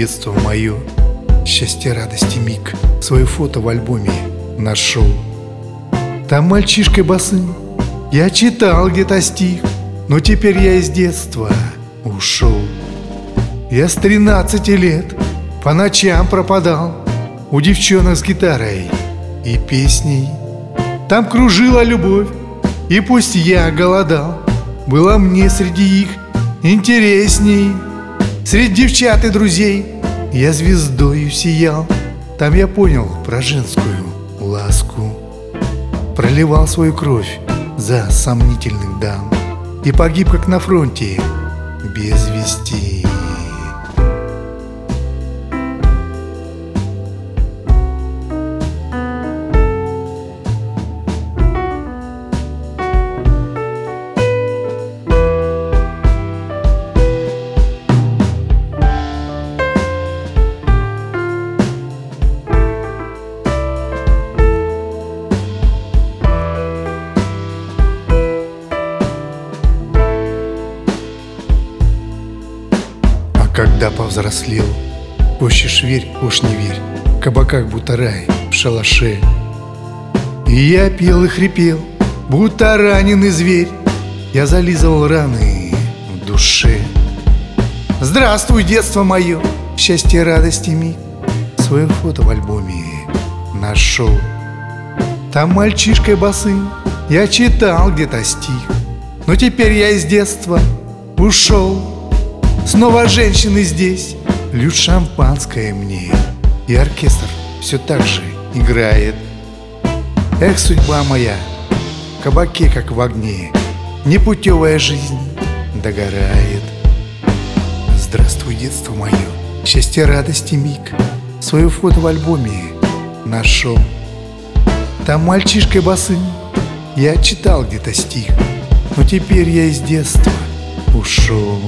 детство мое Счастье, радости миг. Свое фото в альбоме нашел Там мальчишкой босым Я читал где-то стих Но теперь я из детства ушел Я с тринадцати лет По ночам пропадал У девчонок с гитарой и песней. Там кружила любовь И пусть я голодал Было мне среди их интересней Среди девчат и друзей Я звездою сиял. Там я понял про женскую ласку. Проливал свою кровь за сомнительных дам. И погиб как на фронте без вести Когда повзрослел, хочешь верь, уж не верь, В кабаках будто рай, в шалаше. И я пел и хрипел, будто раненый зверь, Я зализывал раны в душе. Здравствуй, детство мое, счастье, радости миг, Свое фото в альбоме нашел. Там мальчишкой босым я читал где-то стих, Но теперь я из детства ушел. Снова женщины здесь. Льют шампанское мне. И оркестр все так же играет. Эх, судьба моя В кабаке, как в огне Непутевая жизнь догорает. Здравствуй, детство мое Счастье, радости миг. Свое фото в альбоме нашел Там мальчишкой босым. Я читал где-то стих Но теперь я из детства ушел